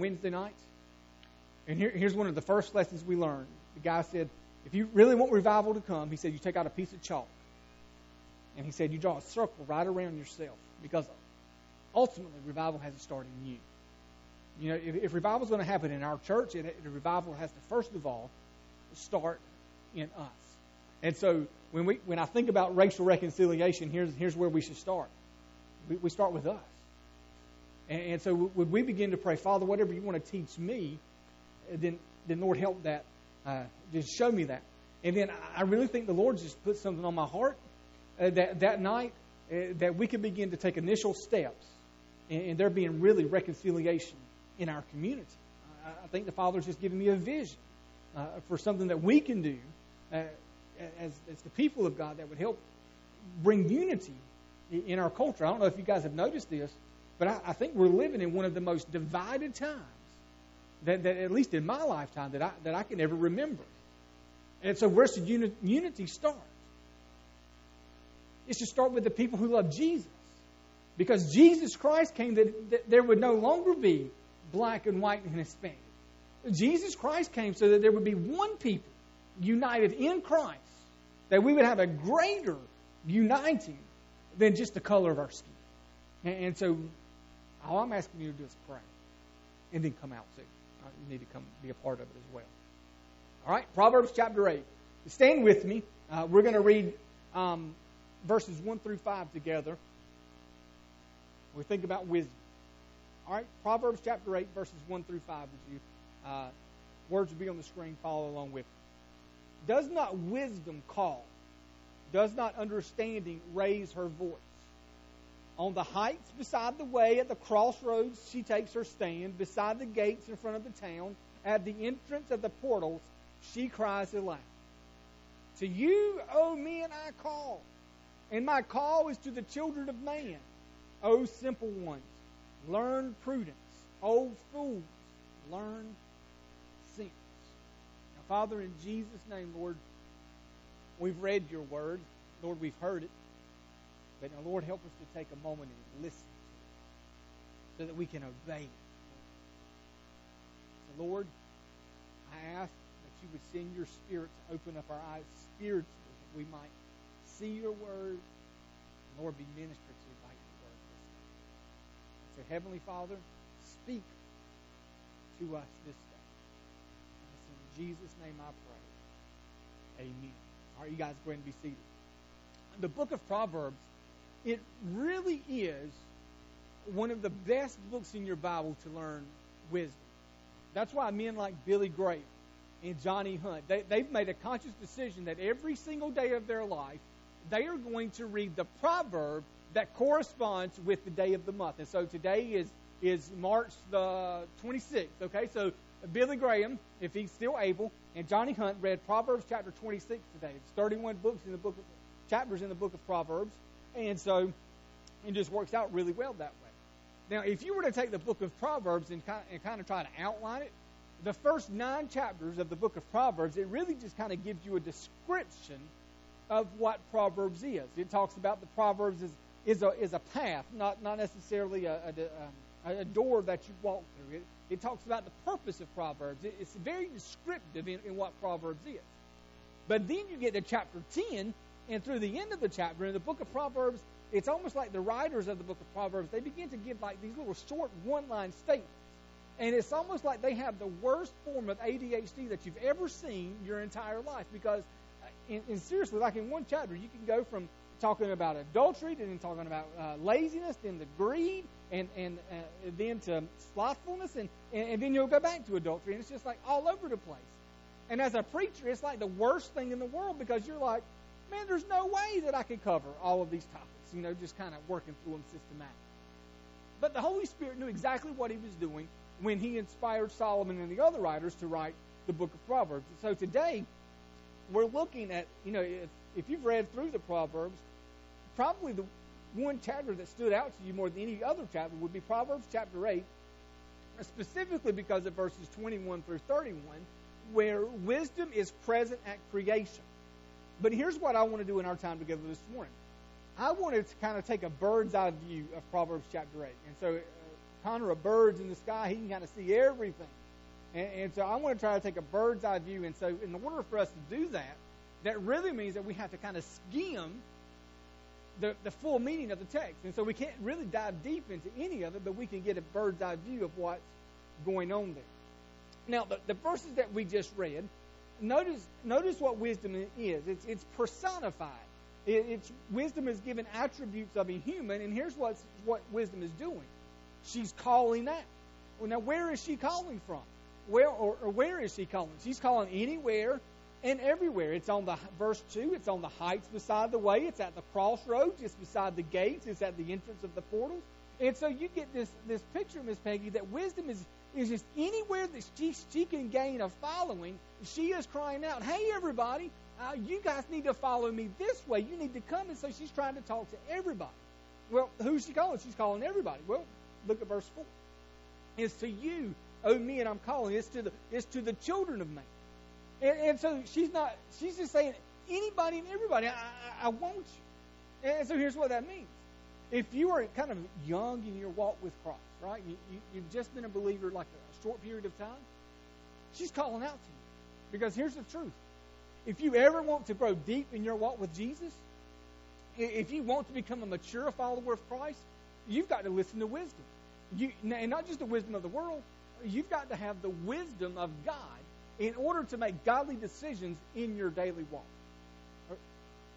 Wednesday nights. And here, here's one of the first lessons we learned. The guy said, if you really want revival to come, he said, you take out a piece of chalk. And he said, you draw a circle right around yourself. Because ultimately, revival has to start in you. You know, if, if revival is going to happen in our church, it, the revival has to, first of all, start in us. And so when, we, when I think about racial reconciliation, here's, here's where we should start. We, we start with us. And, and so would we begin to pray, Father, whatever you want to teach me, then, then Lord, help that. Uh, just show me that. And then I really think the Lord just put something on my heart uh, that, that night uh, that we could begin to take initial steps and, and there being really reconciliation in our community. I, I think the Father's just giving me a vision uh, for something that we can do uh, as, as the people of God that would help bring unity in our culture. I don't know if you guys have noticed this, but I, I think we're living in one of the most divided times that, that, at least in my lifetime, that I, that I can ever remember. And so, where's the uni- unity start? It should start with the people who love Jesus. Because Jesus Christ came that, that there would no longer be black and white and Hispanic. Jesus Christ came so that there would be one people united in Christ, that we would have a greater uniting than just the color of our skin. And so, all I'm asking you to do is pray and then come out too. Uh, you need to come be a part of it as well. All right, Proverbs chapter 8. Stand with me. Uh, we're going to read um, verses 1 through 5 together. We think about wisdom. All right, Proverbs chapter 8, verses 1 through 5. Would you, uh, words will be on the screen. Follow along with me. Does not wisdom call? Does not understanding raise her voice? On the heights beside the way, at the crossroads, she takes her stand. Beside the gates in front of the town, at the entrance of the portals, she cries aloud. To you, O men, I call, and my call is to the children of man. O simple ones, learn prudence. O fools, learn sense. Now, Father, in Jesus' name, Lord, we've read your word. Lord, we've heard it. But now, Lord, help us to take a moment and listen so that we can obey it. So, Lord, I ask that you would send your Spirit to open up our eyes spiritually that we might see your word and, Lord, be ministered to by your word this day. So, Heavenly Father, speak to us this day. It's in Jesus' name I pray. Amen. All right, you guys go ahead and be seated. The book of Proverbs it really is one of the best books in your Bible to learn wisdom. That's why men like Billy Graham and Johnny Hunt, they, they've made a conscious decision that every single day of their life, they are going to read the proverb that corresponds with the day of the month. And so today is, is March the 26th, okay? So Billy Graham, if he's still able, and Johnny Hunt read Proverbs chapter 26 today. It's 31 books in the book of, chapters in the book of Proverbs. And so it just works out really well that way. Now, if you were to take the book of Proverbs and kind, of, and kind of try to outline it, the first nine chapters of the book of Proverbs, it really just kind of gives you a description of what Proverbs is. It talks about the Proverbs is, is, a, is a path, not, not necessarily a, a, a door that you walk through. It, it talks about the purpose of Proverbs. It, it's very descriptive in, in what Proverbs is. But then you get to chapter 10, and through the end of the chapter, in the book of Proverbs, it's almost like the writers of the book of Proverbs, they begin to give like these little short one line statements. And it's almost like they have the worst form of ADHD that you've ever seen your entire life. Because, in, in seriously, like in one chapter, you can go from talking about adultery, to then talking about uh, laziness, then the greed, and and uh, then to slothfulness, and, and and then you'll go back to adultery, and it's just like all over the place. And as a preacher, it's like the worst thing in the world because you're like, man, there's no way that I could cover all of these topics, you know, just kind of working through them systematically. But the Holy Spirit knew exactly what he was doing when he inspired Solomon and the other writers to write the book of Proverbs. So today, we're looking at, you know, if, if you've read through the Proverbs, probably the one chapter that stood out to you more than any other chapter would be Proverbs chapter 8, specifically because of verses 21 through 31, where wisdom is present at creation. But here's what I want to do in our time together this morning. I wanted to kind of take a bird's eye view of Proverbs chapter 8. And so, uh, conure a birds in the sky. He can kind of see everything. And, and so I want to try to take a bird's eye view. And so, in order for us to do that, that really means that we have to kind of skim the, the full meaning of the text. And so we can't really dive deep into any of it, but we can get a bird's eye view of what's going on there. Now, the, the verses that we just read, notice notice what wisdom is. It's, it's personified. It, it's wisdom is given attributes of a human, and here's what's, what wisdom is doing. She's calling out. Well, now where is she calling from? Where or, or where is she calling? She's calling anywhere and everywhere. It's on the verse two. It's on the heights beside the way. It's at the crossroads. It's beside the gates. It's at the entrance of the portals. And so you get this this picture, Miss Peggy, that wisdom is is just anywhere that she she can gain a following. She is crying out, "Hey, everybody! Uh, you guys need to follow me this way. You need to come." And so she's trying to talk to everybody. Well, who's she calling? She's calling everybody. Well, look at verse four. It's to you, oh me, and I'm calling. It's to the it's to the children of man. And, and so she's not, she's just saying, anybody and everybody, I, I, I want you. And so here's what that means. If you are kind of young in your walk with Christ, right, you, you, you've just been a believer like a short period of time, she's calling out to you. Because here's the truth. If you ever want to grow deep in your walk with Jesus, if you want to become a mature follower of Christ, you've got to listen to wisdom. You, and not just the wisdom of the world, you've got to have the wisdom of God in order to make godly decisions in your daily walk. Uh,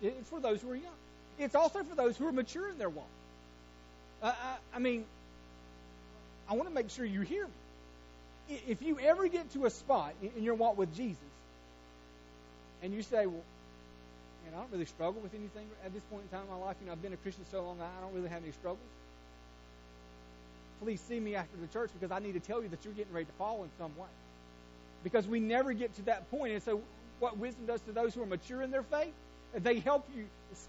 it's for those who are young. It's also for those who are mature in their walk. Uh, I, I mean, I want to make sure you hear me. If you ever get to a spot in your walk with Jesus, and you say, "Well, know, I don't really struggle with anything at this point in time in my life. You know, I've been a Christian so long, I don't really have any struggles." Please see me after the church because I need to tell you that you're getting ready to fall in some way because we never get to that point. And so, what wisdom does to those who are mature in their faith, they help you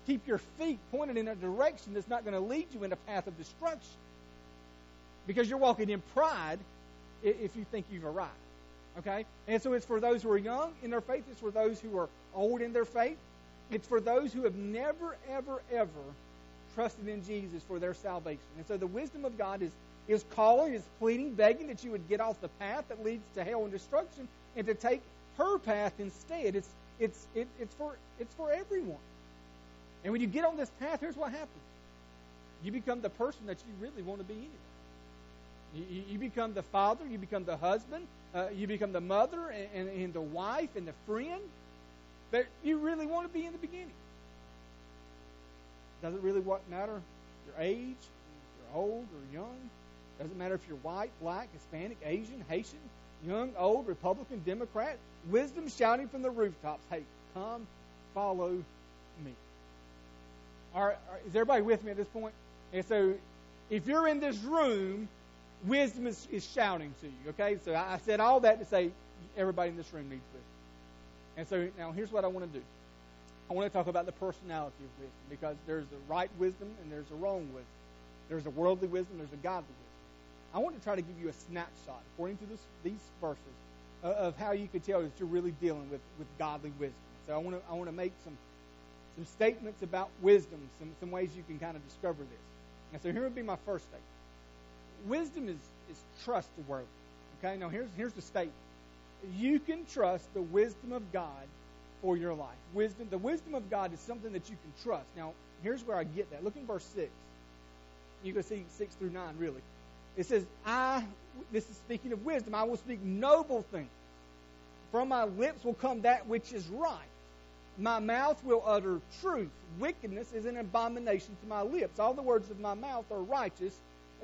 keep your feet pointed in a direction that's not going to lead you in a path of destruction. Because you're walking in pride if you think you've arrived. Okay? And so it's for those who are young in their faith, it's for those who are old in their faith, it's for those who have never, ever, ever trusted in Jesus for their salvation. And so the wisdom of God is is calling, is pleading, begging that you would get off the path that leads to hell and destruction and to take her path instead. It's it's it, it's for it's for everyone. And when you get on this path, here's what happens: you become the person that you really want to be anyway. You, you become the father, you become the husband, uh, you become the mother, and, and, and the wife, and the friend that you really want to be in the beginning. Does it really what matter your age, you're old or young? Doesn't matter if you're white, black, Hispanic, Asian, Haitian, young, old, Republican, Democrat. Wisdom shouting from the rooftops, hey, come follow. All right, is everybody with me at this point? And so, if you're in this room, wisdom is, is shouting to you. Okay, so I, I said all that to say everybody in this room needs wisdom. And so now here's what I want to do. I want to talk about the personality of wisdom because there's a right wisdom and there's a wrong wisdom. There's a worldly wisdom, there's a godly wisdom. I want to try to give you a snapshot, according to this, these verses, of how you could tell that you're really dealing with, with godly wisdom. So I want to I want to make some some statements about wisdom, some some ways you can kind of discover this. And so here would be my first statement. Wisdom is is trustworthy. Okay, now here's here's the statement. You can trust the wisdom of God for your life. Wisdom, the wisdom of God is something that you can trust. Now, here's where I get that. Look in verse six. You can see six through nine really. It says, I, this is speaking of wisdom, I will speak noble things. From my lips will come that which is right. My mouth will utter truth. Wickedness is an abomination to my lips. All the words of my mouth are righteous.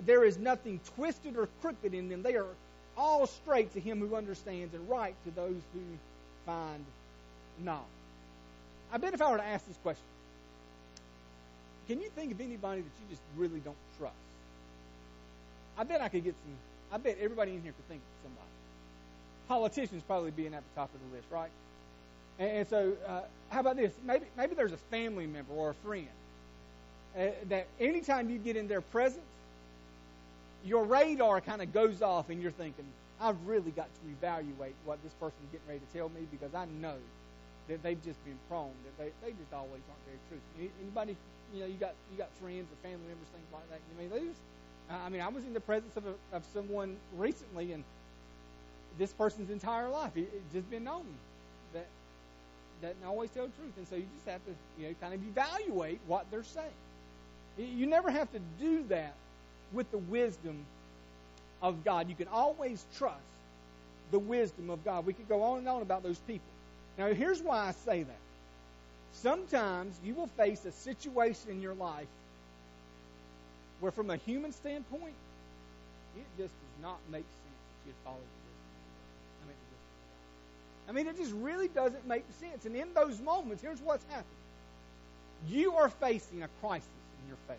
There is nothing twisted or crooked in them. They are all straight to him who understands and right to those who find knowledge. I bet if I were to ask this question, can you think of anybody that you just really don't trust? I bet I could get some. I bet everybody in here could think of somebody. Politicians probably being at the top of the list, right? And, and so, uh, how about this? Maybe maybe there's a family member or a friend uh, that anytime you get in their presence, your radar kind of goes off, and you're thinking, I've really got to evaluate what this person is getting ready to tell me because I know that they've just been prone that they, they just always aren't very truthful. Anybody, you know, you got you got friends or family members, things like that. You they just I mean, I was in the presence of, a, of someone recently, and this person's entire life, it, it's just been known that doesn't always tell the truth. And so you just have to, you know, kind of evaluate what they're saying. You never have to do that with the wisdom of God. You can always trust the wisdom of God. We could go on and on about those people. Now, here's why I say that. Sometimes you will face a situation in your life where, from a human standpoint, it just does not make sense that you follow I mean, it just really doesn't make sense. And in those moments, here's what's happening you are facing a crisis in your faith.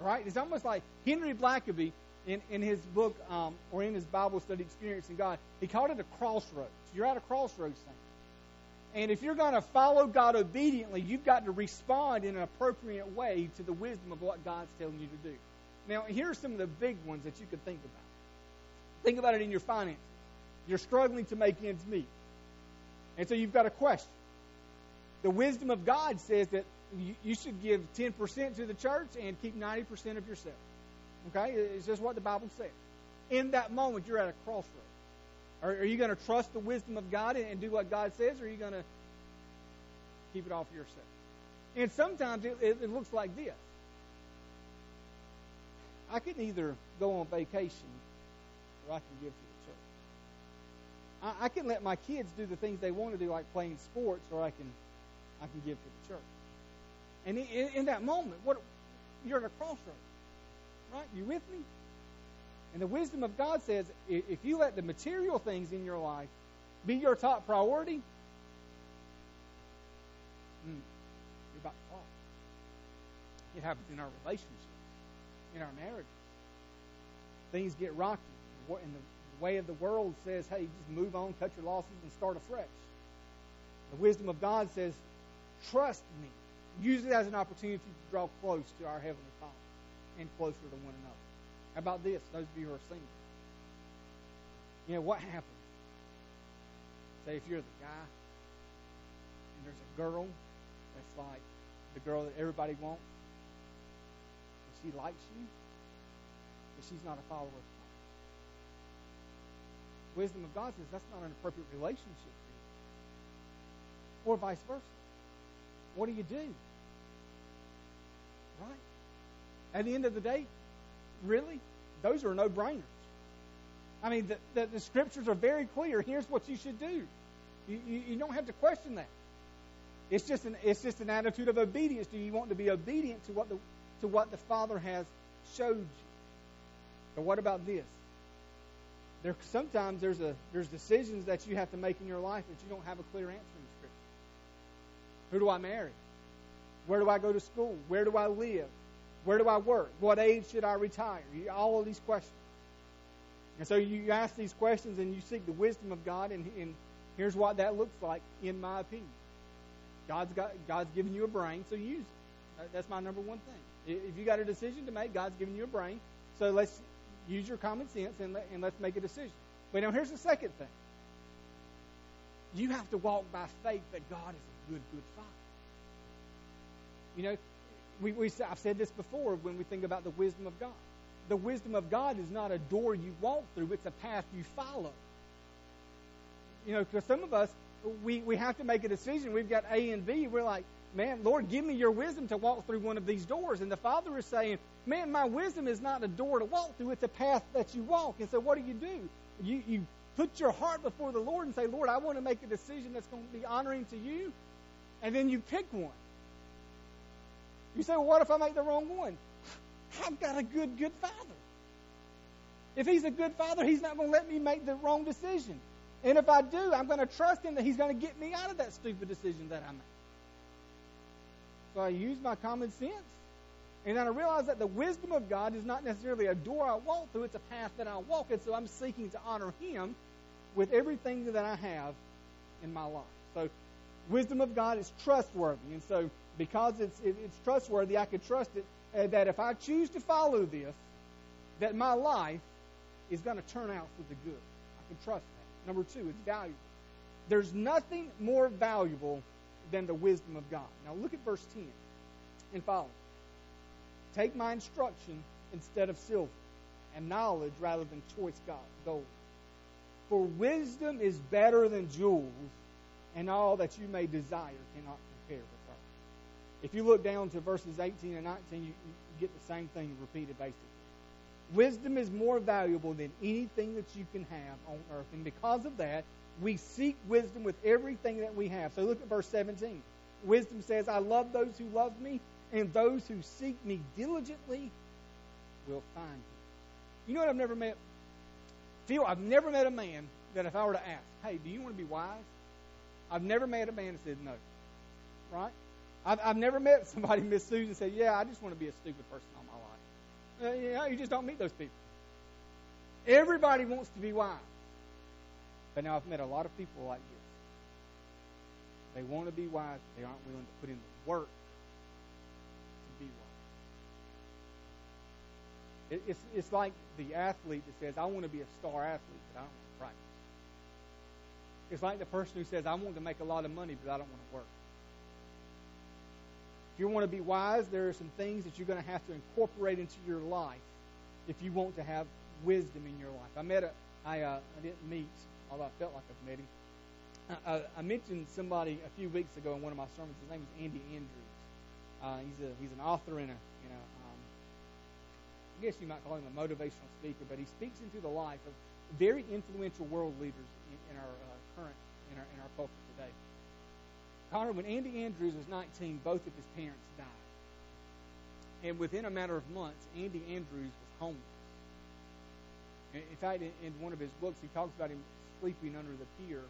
Right? It's almost like Henry Blackaby in, in his book um, or in his Bible study, Experiencing God, he called it a crossroads. You're at a crossroads thing. And if you're going to follow God obediently, you've got to respond in an appropriate way to the wisdom of what God's telling you to do. Now, here are some of the big ones that you could think about. Think about it in your finances. You're struggling to make ends meet. And so you've got a question. The wisdom of God says that you, should give 10% to the church and keep 90% of yourself. Okay? It's just what the Bible says. In that moment, you're at a crossroads. Are, are you going to trust the wisdom of God and, and, do what God says, or are you going to keep it all for yourself? And sometimes it, it, it looks like this. I can either go on vacation or I can give to. I, I can let my kids do the things they want to do, like playing sports, or I can I can give to the church. And in, in that moment, what you're at a crossroads, right? You with me? And the wisdom of God says if you let the material things in your life be your top priority, hmm, you're about to fall. It happens in our relationships, in our marriages. Things get rocky. And the way of the world says, hey, just move on, cut your losses, and start afresh. The wisdom of God says, trust me. Use it as an opportunity to draw close to our Heavenly Father and closer to one another. How about this, those of you who are single? You know, what happens? Say if you're the guy and there's a girl that's like the girl that everybody wants, and she likes you, but she's not a follower of. Wisdom of God says that's not an appropriate relationship for you. Or vice versa. What do you do? Right? At the end of the day, really, those are no brainers. I mean, the, the, the, scriptures are very clear. Here's what you should do. You, you, you don't have to question that. It's just an it's just an attitude of obedience. Do you want to be obedient to what the to what the Father has showed you? But what about this? There sometimes there's a there's decisions that you have to make in your life that you don't have a clear answer in the Scripture. Who do I marry? Where do I go to school? Where do I live? Where do I work? What age should I retire? All of these questions. And so you ask these questions and you seek the wisdom of God, and, and here's what that looks like, in my opinion. God's got God's given you a brain, so use it. That's my number one thing. If you got a decision to make, God's given you a brain, so let's use your common sense and, let, and let's make a decision. But now here's the second thing. You have to walk by faith that God is a good, good Father. You know, we, we, I've said this before when we think about the wisdom of God. The wisdom of God is not a door you walk through, it's a path you follow. You know, because some of us, we, we have to make a decision. We've got A and B. We're like, man, Lord, give me your wisdom to walk through one of these doors. And the Father is saying, man, my wisdom is not a door to walk through, it's a path that you walk. And so what do you do? You, you put your heart before the Lord and say, Lord, I want to make a decision that's going to be honoring to you. And then you pick one. You say, well, what if I make the wrong one? I've got a good, good father. If he's a good father, he's not going to let me make the wrong decision. And if I do, I'm going to trust him that he's going to get me out of that stupid decision that I made. So I use my common sense. And then I realize that the wisdom of God is not necessarily a door I walk through, it's a path that I walk. And so I'm seeking to honor him with everything that I have in my life. So wisdom of God is trustworthy. And so because it's, it, it's trustworthy, I can trust it uh, that if I choose to follow this, that my life is going to turn out for the good. I can trust that. Number two, it's valuable. There's nothing more valuable than the wisdom of God. Now look at verse 10 and follow. Take my instruction instead of silver, and knowledge rather than choice gold. For wisdom is better than jewels, and all that you may desire cannot compare with her. If you look down to verses 18 and 19, you, you get the same thing repeated basically. Wisdom is more valuable than anything that you can have on earth. And because of that, we seek wisdom with everything that we have. So look at verse 17. Wisdom says, I love those who love me, and those who seek me diligently will find me. You know what I've never met? Phil, I've never met a man that if I were to ask, hey, do you want to be wise? I've never met a man that said no. Right? I've, I've never met somebody, Miss Susan, said, yeah, I just want to be a stupid person all my life. Uh, you, know, you just don't meet those people. Everybody wants to be wise. But now I've met a lot of people like this. They want to be wise, but they aren't willing to put in the work to be wise. It, it's, it's like the athlete that says, I want to be a star athlete, but I don't want to practice. It's like the person who says, I want to make a lot of money, but I don't want to work. If you want to be wise, there are some things that you're going to have to incorporate into your life if you want to have wisdom in your life. I met a, I, uh, I didn't meet, although I felt like I've met him. I, I mentioned somebody a few weeks ago in one of my sermons. His name is Andy Andrews. Uh, he's a he's an author and a you know um, I guess you might call him a motivational speaker, but he speaks into the life of very influential world leaders in, in our uh, current in our in our culture today. Connor, when Andy Andrews was 19, both of his parents died, and within a matter of months, Andy Andrews was homeless. In fact, in, one of his books, he talks about him sleeping under the pier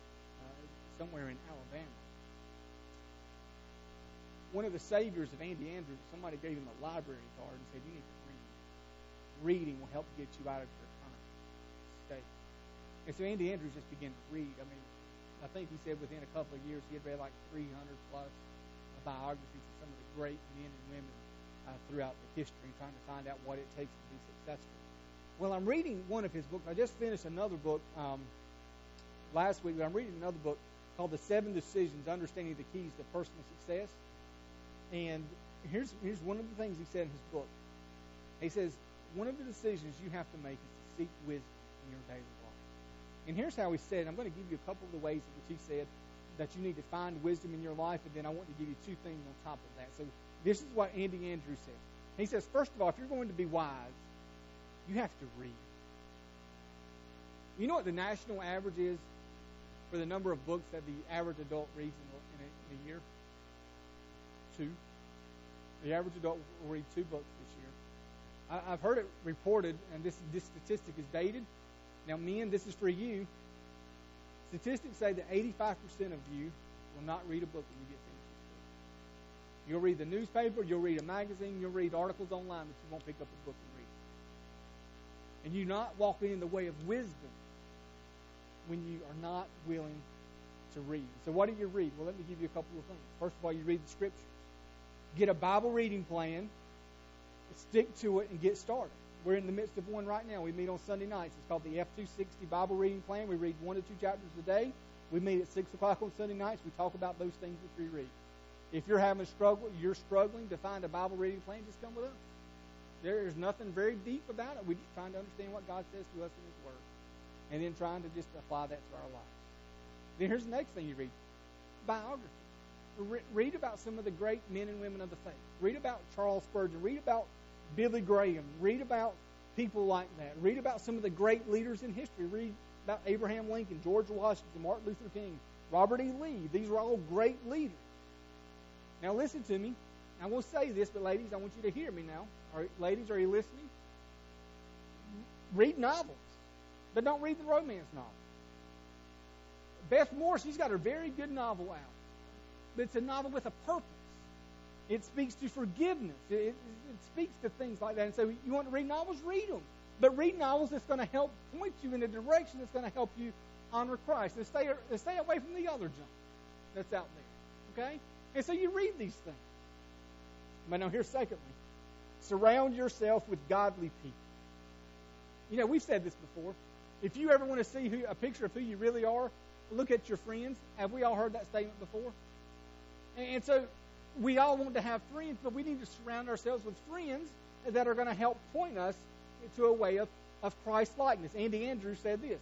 somewhere in Alabama. One of the saviors of Andy Andrews, somebody gave him a library card and said, You need to read. Reading will help get you out of your current state. And so Andy Andrews just began to read. I mean, I think he said within a couple of years he had read like 300 plus biographies of some of the great men and women uh, throughout the history, trying to find out what it takes to be successful. Well, I'm reading one of his books. I just finished another book um, last week, but I'm reading another book called The Seven Decisions Understanding the Keys to Personal Success. And here's, here's one of the things he said in his book. He says, One of the decisions you have to make is to seek wisdom in your daily life. And here's how he said, I'm going to give you a couple of the ways in which he said that you need to find wisdom in your life, and then I want to give you two things on top of that. So this is what Andy Andrews says. He says, first of all, if you're going to be wise, you have to read. You know what the national average is for the number of books that the average adult reads in a, in a, year? Two. The average adult will read two books this year. I, I've heard it reported, and this, this statistic is dated. Now, men, this is for you. Statistics say that 85% of you will not read a book when you get finished. You'll read the newspaper, you'll read a magazine, you'll read articles online, but you won't pick up a book and read. And you're not walking in the way of wisdom when you are not willing to read. So, what do you read? Well, let me give you a couple of things. First of all, you read the scriptures. Get a Bible reading plan, stick to it, and get started. We're in the midst of one right now. We meet on Sunday nights. It's called the F260 Bible Reading Plan. We read one to two chapters a day. We meet at 6 o'clock on Sunday nights. We talk about those things that we read. If you're having a struggle, you're struggling to find a Bible reading plan, just come with us. There is nothing very deep about it. We're just trying to understand what God says to us in His Word and then trying to just apply that to our lives. Then here's the next thing you read biography. Re- read about some of the great men and women of the faith. Read about Charles Spurgeon. Read about Billy Graham. Read about people like that. Read about some of the great leaders in history. Read about Abraham Lincoln, George Washington, Martin Luther King, Robert E. Lee. These are all great leaders. Now listen to me. I will say this, but ladies, I want you to hear me now. Are, ladies, are you listening? Read novels. But don't read the romance novel. Beth Moore, she's got a very good novel out. But it's a novel with a purpose. It speaks to forgiveness. It, it, it speaks to things like that. And so you want to read novels? Read them. But read novels that's going to help point you in a direction that's going to help you honor Christ. And stay, and stay away from the other junk that's out there. Okay? And so you read these things. But now here's secondly. Surround yourself with godly people. You know, we've said this before. If you ever want to see who, a picture of who you really are, look at your friends. Have we all heard that statement before? And, and so we all want to have friends, but we need to surround ourselves with friends that are going to help point us to a way of, of Christ likeness. Andy Andrews said this.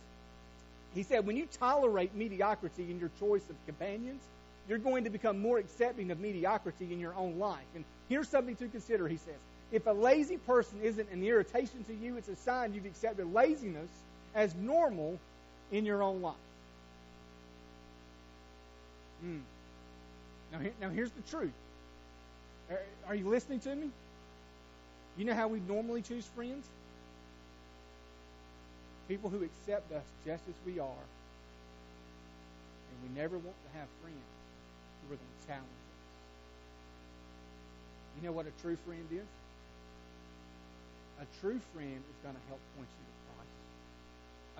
He said, when you tolerate mediocrity in your choice of companions, you're going to become more accepting of mediocrity in your own life. And here's something to consider, he says. If a lazy person isn't an irritation to you, it's a sign you've accepted laziness as normal in your own life. Mm. Now, here, now, here's the truth. Are, are you listening to me? You know how we normally choose friends? People who accept us just as we are. And we never want to have friends are going to challenge us. You know what a true friend is? A true friend is going to help point you to Christ.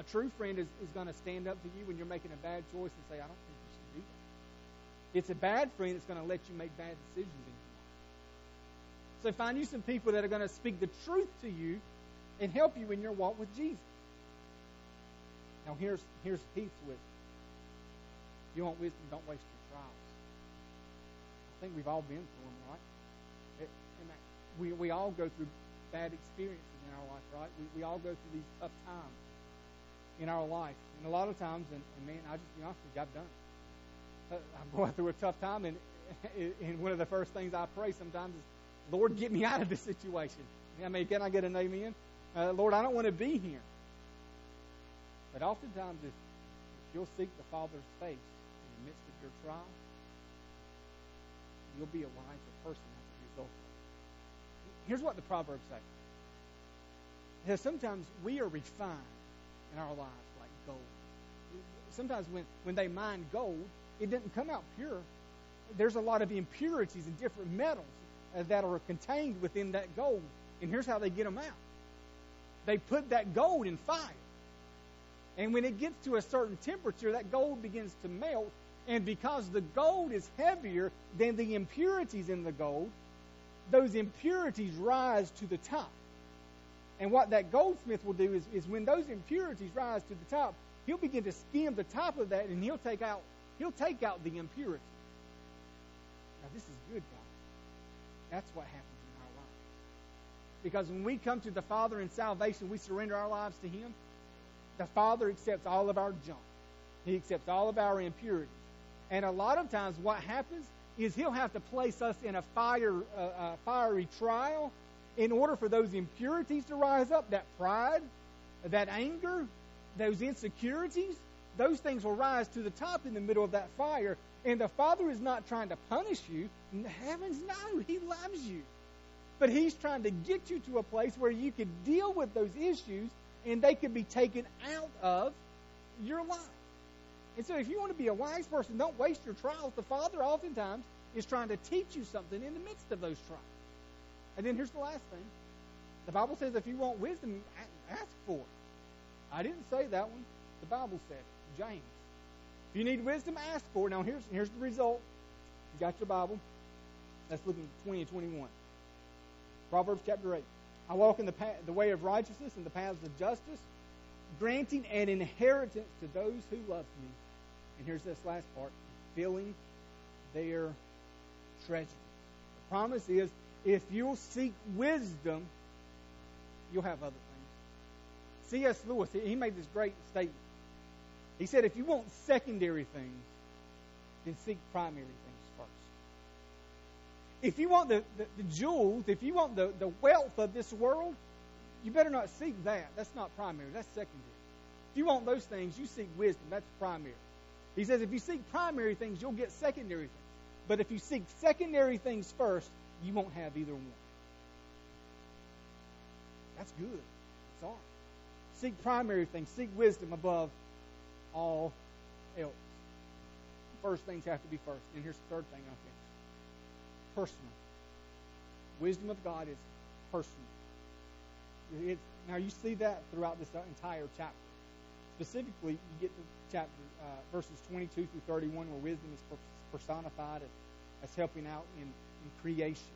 A true friend is, is going to stand up to you when you're making a bad choice and say, I don't think you should do that. It's a bad friend that's going to let you make bad decisions in your life. So find you some people that are going to speak the truth to you and help you in your walk with Jesus. Now here's here's Heath's wisdom. You want wisdom, don't waste your trials. I think we've all been through them, right? It, we we all go through bad experiences in our life, right? We we all go through these tough times in our life, and a lot of times, and, and man, I just be honest with you, I've done it. I'm going through a tough time, and and one of the first things I pray sometimes is, Lord, get me out of this situation. I mean, can I get an amen? Uh, Lord, I don't want to be here. But oftentimes, if, if you'll seek the Father's face in the midst of your trial, you'll be a wiser person as a result of it. Here's what the Proverbs say. It says sometimes we are refined in our lives like gold. Sometimes when, when they mine gold, it didn't come out pure. There's a lot of impurities and different metals uh, that are contained within that gold. And here's how they get them out. They put that gold in fire. And when it gets to a certain temperature, that gold begins to melt. And because the gold is heavier than the impurities in the gold, those impurities rise to the top. And what that goldsmith will do is, is when those impurities rise to the top, he'll begin to skim the top of that and he'll take out he'll take out the impurity. Now this is good, guys. That's what happens in our life. Because when we come to the Father in salvation, we surrender our lives to Him the Father accepts all of our junk. He accepts all of our impurities. And a lot of times, what happens is He'll have to place us in a fire, uh, uh, fiery trial in order for those impurities to rise up. That pride, that anger, those insecurities, those things will rise to the top in the middle of that fire. And the Father is not trying to punish you. Heavens, no, He loves you. But He's trying to get you to a place where you can deal with those issues and they can be taken out of your life. And so if you want to be a wise person, don't waste your trials. The Father oftentimes is trying to teach you something in the midst of those trials. And then here's the last thing. The Bible says if you want wisdom, ask for it. I didn't say that one. The Bible said it. James. If you need wisdom, ask for it. Now here's here's the result. You got your Bible. Let's look at 20 and 21. Proverbs chapter 8. I walk in the, path, the way of righteousness and the paths of justice, granting an inheritance to those who love me. And here's this last part filling their treasure. The promise is if you'll seek wisdom, you'll have other things. C.S. Lewis, he made this great statement. He said, if you want secondary things, then seek primary things first. if you want the, the, the jewels, if you want the, the wealth of this world, you better not seek that. That's not primary, that's secondary. If you want those things, you seek wisdom. That's primary. He says if you seek primary things, you'll get secondary things. But if you seek secondary things first, you won't have either one. That's good. Sorry. Seek primary things. Seek wisdom above all else. First things have to be first. And here's the third thing I'll think personal. Wisdom of God is personal. It's, now you see that throughout this entire chapter. Specifically, you get to chapter uh, verses 22 through 31, where wisdom is personified as, as helping out in, in creation.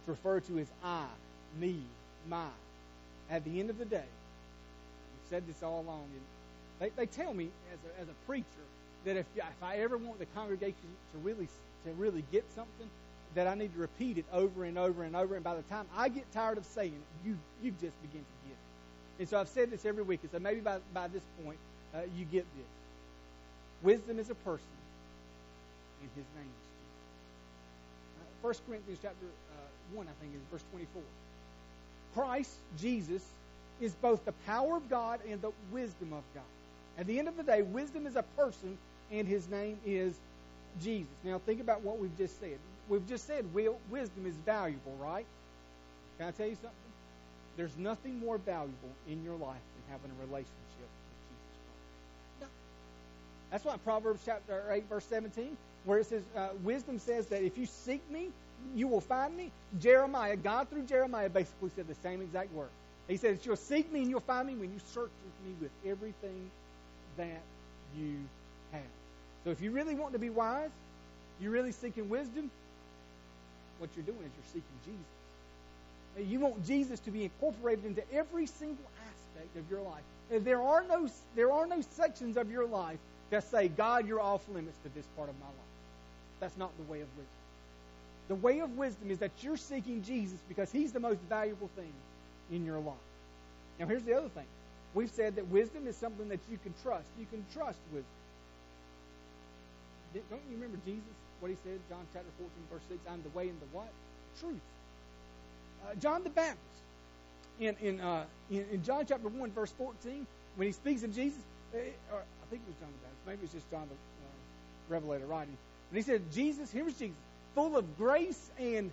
It's referred to as I, me, my. At the end of the day, I've said this all along. They, they tell me as a, as a preacher that if, if I ever want the congregation to really to really get something, that I need to repeat it over and over and over. And by the time I get tired of saying it, you you just begin to get it. And so I've said this every week. And so maybe by by this point uh, you get this. Wisdom is a person, and his name is Jesus. Uh, 1 Corinthians chapter uh, 1, I think, is verse 24. Christ, Jesus, is both the power of God and the wisdom of God. At the end of the day, wisdom is a person, and his name is Jesus. Now, think about what we've just said. We've just said wisdom is valuable, right? Can I tell you something? There's nothing more valuable in your life than having a relationship with Jesus Christ. No. that's why Proverbs chapter 8, verse 17, where it says, uh, wisdom says that if you seek me, you will find me. Jeremiah, God through Jeremiah basically said the same exact word. He said, You'll seek me and you'll find me when you search with me with everything that you have. So if you really want to be wise, you're really seeking wisdom, what you're doing is you're seeking Jesus. You want Jesus to be incorporated into every single aspect of your life. There are no there are no sections of your life that say, God, you're off limits to this part of my life. That's not the way of wisdom. The way of wisdom is that you're seeking Jesus because he's the most valuable thing in your life. Now, here's the other thing. We've said that wisdom is something that you can trust. You can trust wisdom. Don't you remember Jesus, what he said, John chapter 14, verse 6, I'm the way and the what? Truth. Uh, John the Baptist, in, in, uh, in, in John chapter 1, verse 14, when he speaks of Jesus, uh, I think it was John the Baptist maybe it's just John the uh, Revelator writing. And he said, Jesus, here's Jesus, full of grace and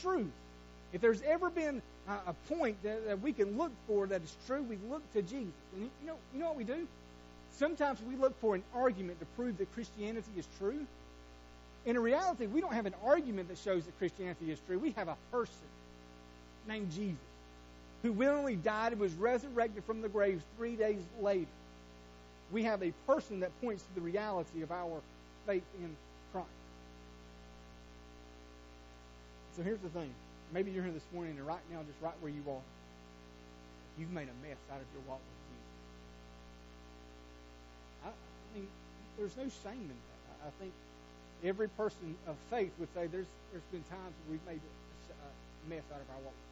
truth. If there's ever been a, a point that, that, we can look for that is true, we look to Jesus. And you know, you know what we do? Sometimes we look for an argument to prove that Christianity is true. In reality, we don't have an argument that shows that Christianity is true. We have a person named Jesus who willingly died and was resurrected from the grave three days later we have a person that points to the reality of our faith in Christ. So here's the thing. Maybe you're here this morning and right now, just right where you are, you've made a mess out of your walk with Jesus. I, I mean, there's no shame in that. I think every person of faith would say there's there's been times we've made a mess out of our walk with.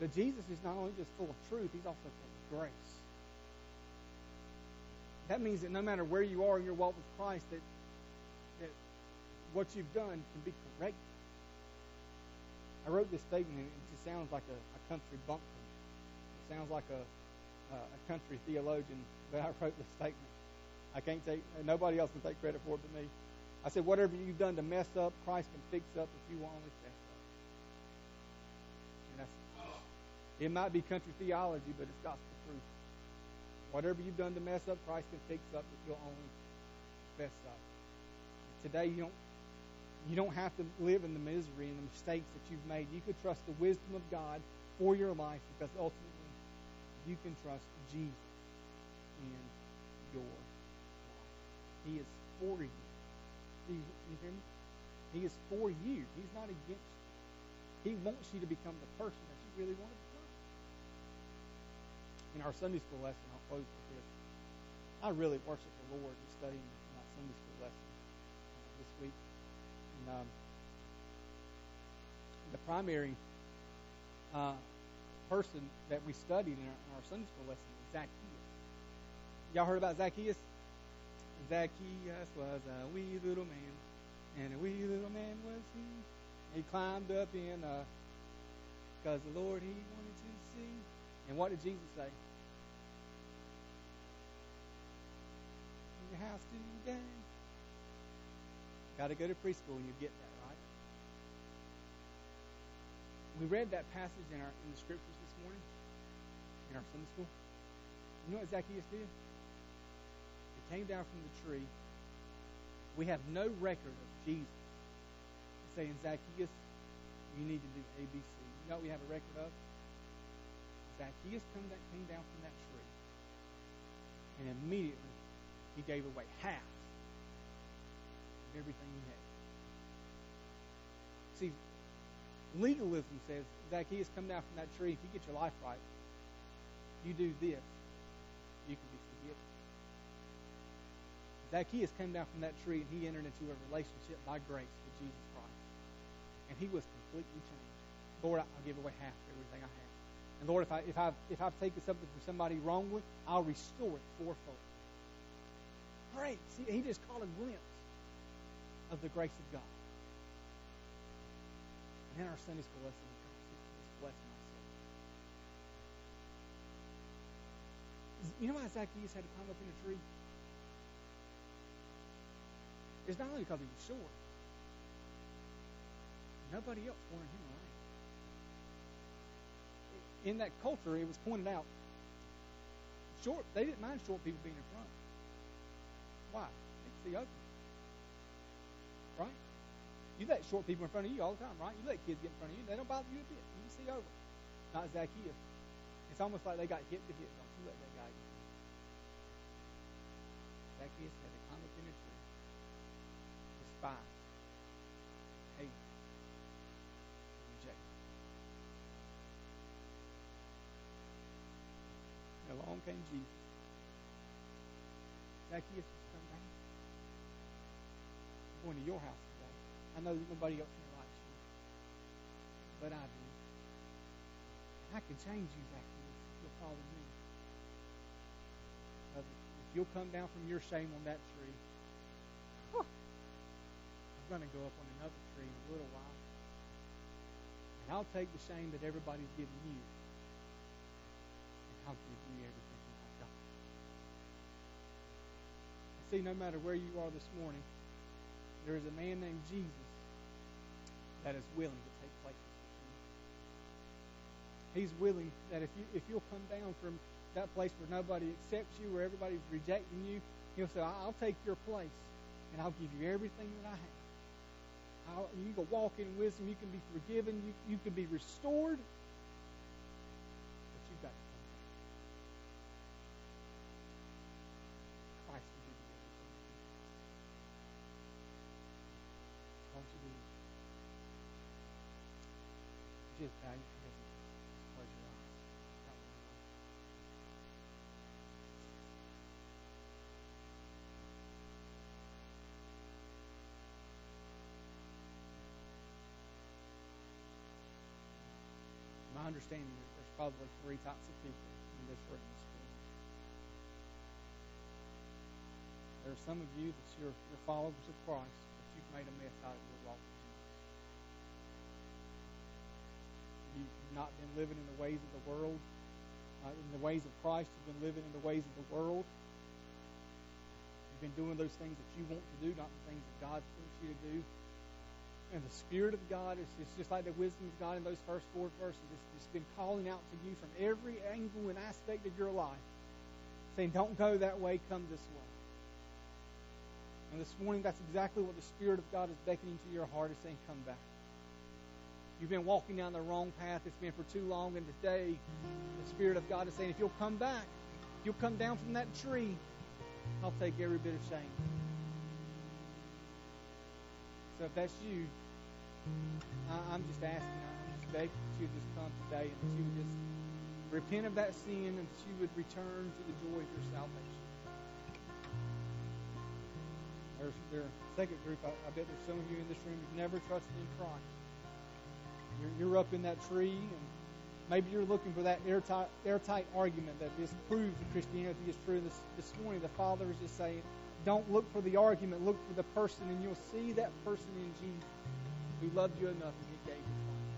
But Jesus is not only just full of truth, he's also full of grace. That means that no matter where you are in your walk with Christ, that, that what you've done can be corrected. I wrote this statement, and it just sounds like a, a country bumpkin. It sounds like a, a, country theologian, but I wrote this statement. I can't take, nobody else can take credit for it but me. I said, whatever you've done to mess up, Christ can fix up if you will only fess up. And that's, it might be country theology, but it's gospel truth. Whatever you've done to mess up, Christ can fix up if you'll only fess up. Today, you don't you don't have to live in the misery and the mistakes that you've made. You could trust the wisdom of God for your life because ultimately you can trust Jesus in your life. He is for you. You, you hear me? He is for you. He's not against you. He wants you to become the person that you really want to become. In our Sunday school lesson, close with this. I really worship the Lord in studying my Sunday school lesson uh, this week. And um, the primary uh, person that we studied in our, in our Sunday school lesson was Zacchaeus. Y'all heard about Zacchaeus? Zacchaeus was a wee little man, and a wee little man was he. He climbed up in, because uh, the Lord he wanted to. And what did Jesus say? You house today. Got to go to preschool and you get that, right? We read that passage in our in the scriptures this morning in our Sunday school. You know what Zacchaeus did? He came down from the tree. We have no record of Jesus saying, Zacchaeus, you need to do A, B, C. You know what we have a record of? Zacchaeus come that came down from that tree and immediately he gave away half of everything he had. See, legalism says, Zacchaeus, come down from that tree. If you get your life right, you do this, you can be forgiven. Zacchaeus came down from that tree and he entered into a relationship by grace with Jesus Christ. And he was completely changed. Lord, I'll give away half of everything I have. And Lord, if I if I've if I've taken something from somebody wrongly, I'll restore it fourfold. Great. See, he just caught a glimpse of the grace of God. And in our Sunday school lesson, just bless my soul. You know why Zacchaeus had to climb up in a tree? It's not only because he was short. Nobody else wanted him. In that culture, it was pointed out. Short, they didn't mind short people being in front. Why? Could see open. Right? You let short people in front of you all the time, right? You let kids get in front of you, they don't bother you a bit. You can see over. Not Zacchaeus. It's almost like they got hit to hit. Don't you let that guy get. Zacchaeus had a tree, despise, hate, along came Jesus. Zacchaeus come down. I'm going to your house today. I know that nobody else here likes you, but I do. And I can change you, Zacchaeus, if you'll follow me. If you'll come down from your shame on that tree, whew, I'm going to go up on another tree in a little while. And I'll take the shame that everybody's giving you, I'll give you everything that I've got. See, no matter where you are this morning, there is a man named Jesus that is willing to take places with you. He's willing that if you if you'll come down from that place where nobody accepts you, where everybody's rejecting you, he'll say, I'll take your place and I'll give you everything that I have. I'll, you can walk in wisdom, you can be forgiven, you, you can be restored, Just bow your head and close your eyes. That will be all. My understanding is there's probably three types of people in this room. There are some of you that you're, you're followers of Christ, but you've made a mess out of your walk not been living in the ways of the world, uh, in the ways of Christ. You've been living in the ways of the world. You've been doing those things that you want to do, not the things that God wants you to do. And the Spirit of God is it's just like the wisdom of God in those first four verses. It's, it's been calling out to you from every angle and aspect of your life, saying, Don't go that way, come this way. And this morning, that's exactly what the Spirit of God is beckoning to your heart, is saying, Come back. You've been walking down the wrong path. It's been for too long. And today, the Spirit of God is saying, if you'll come back, if you'll come down from that tree, I'll take every bit of shame. So if that's you, I, I'm just asking, I'm just begging that you would just come today and that you would just repent of that sin and that you would return to the joy of your salvation. There's their second group. I, I bet there's some of you in this room who've never trusted in Christ. You're, you're up in that tree, and maybe you're looking for that airtight, airtight argument that this proves that Christianity is true. This, this morning, the Father is just saying, don't look for the argument, look for the person, and you'll see that person in Jesus who loved you enough and he gave his life.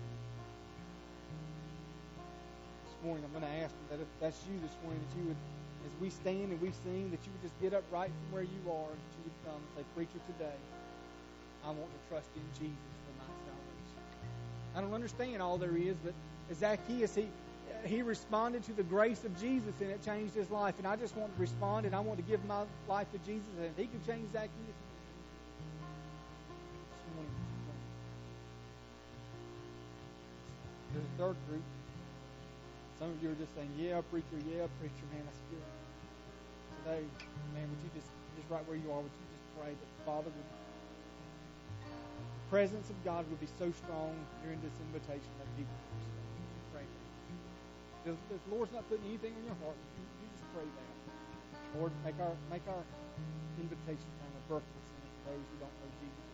This morning, I'm going to ask that if that's you this morning, that you would, as we stand and we sing, that you would just get up right from where you are, and that you would come and say, Preacher, today, I want to trust in Jesus. I don't understand all there is, but Zacchaeus, he, he responded to the grace of Jesus and it changed his life. And I just want to respond and I want to give my life to Jesus. And if he can change Zacchaeus, there's a third group. Some of you are just saying, "Yeah, preacher, yeah, preacher, man, that's good." Today, man, would you just just right where you are, would you just pray that the Father would presence of God would be so strong during this invitation that people would. Pray that. If the Lord's not putting anything in your heart, you, you just pray that. Lord, make our make our invitation time a birthday center for those who don't know Jesus.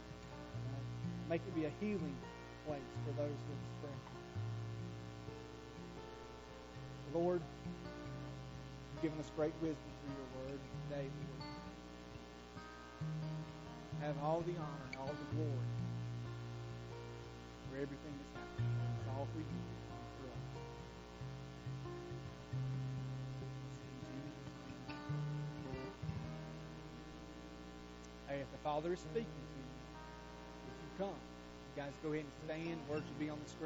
Uh, make it be a healing place for those with strength. Lord, you've given us great wisdom through your word today, Lord. Have all the honor and all the glory for everything that's. It's all for you. Hey, if the Father is speaking to you, if you come, you guys go ahead and stand. Words will be on the screen.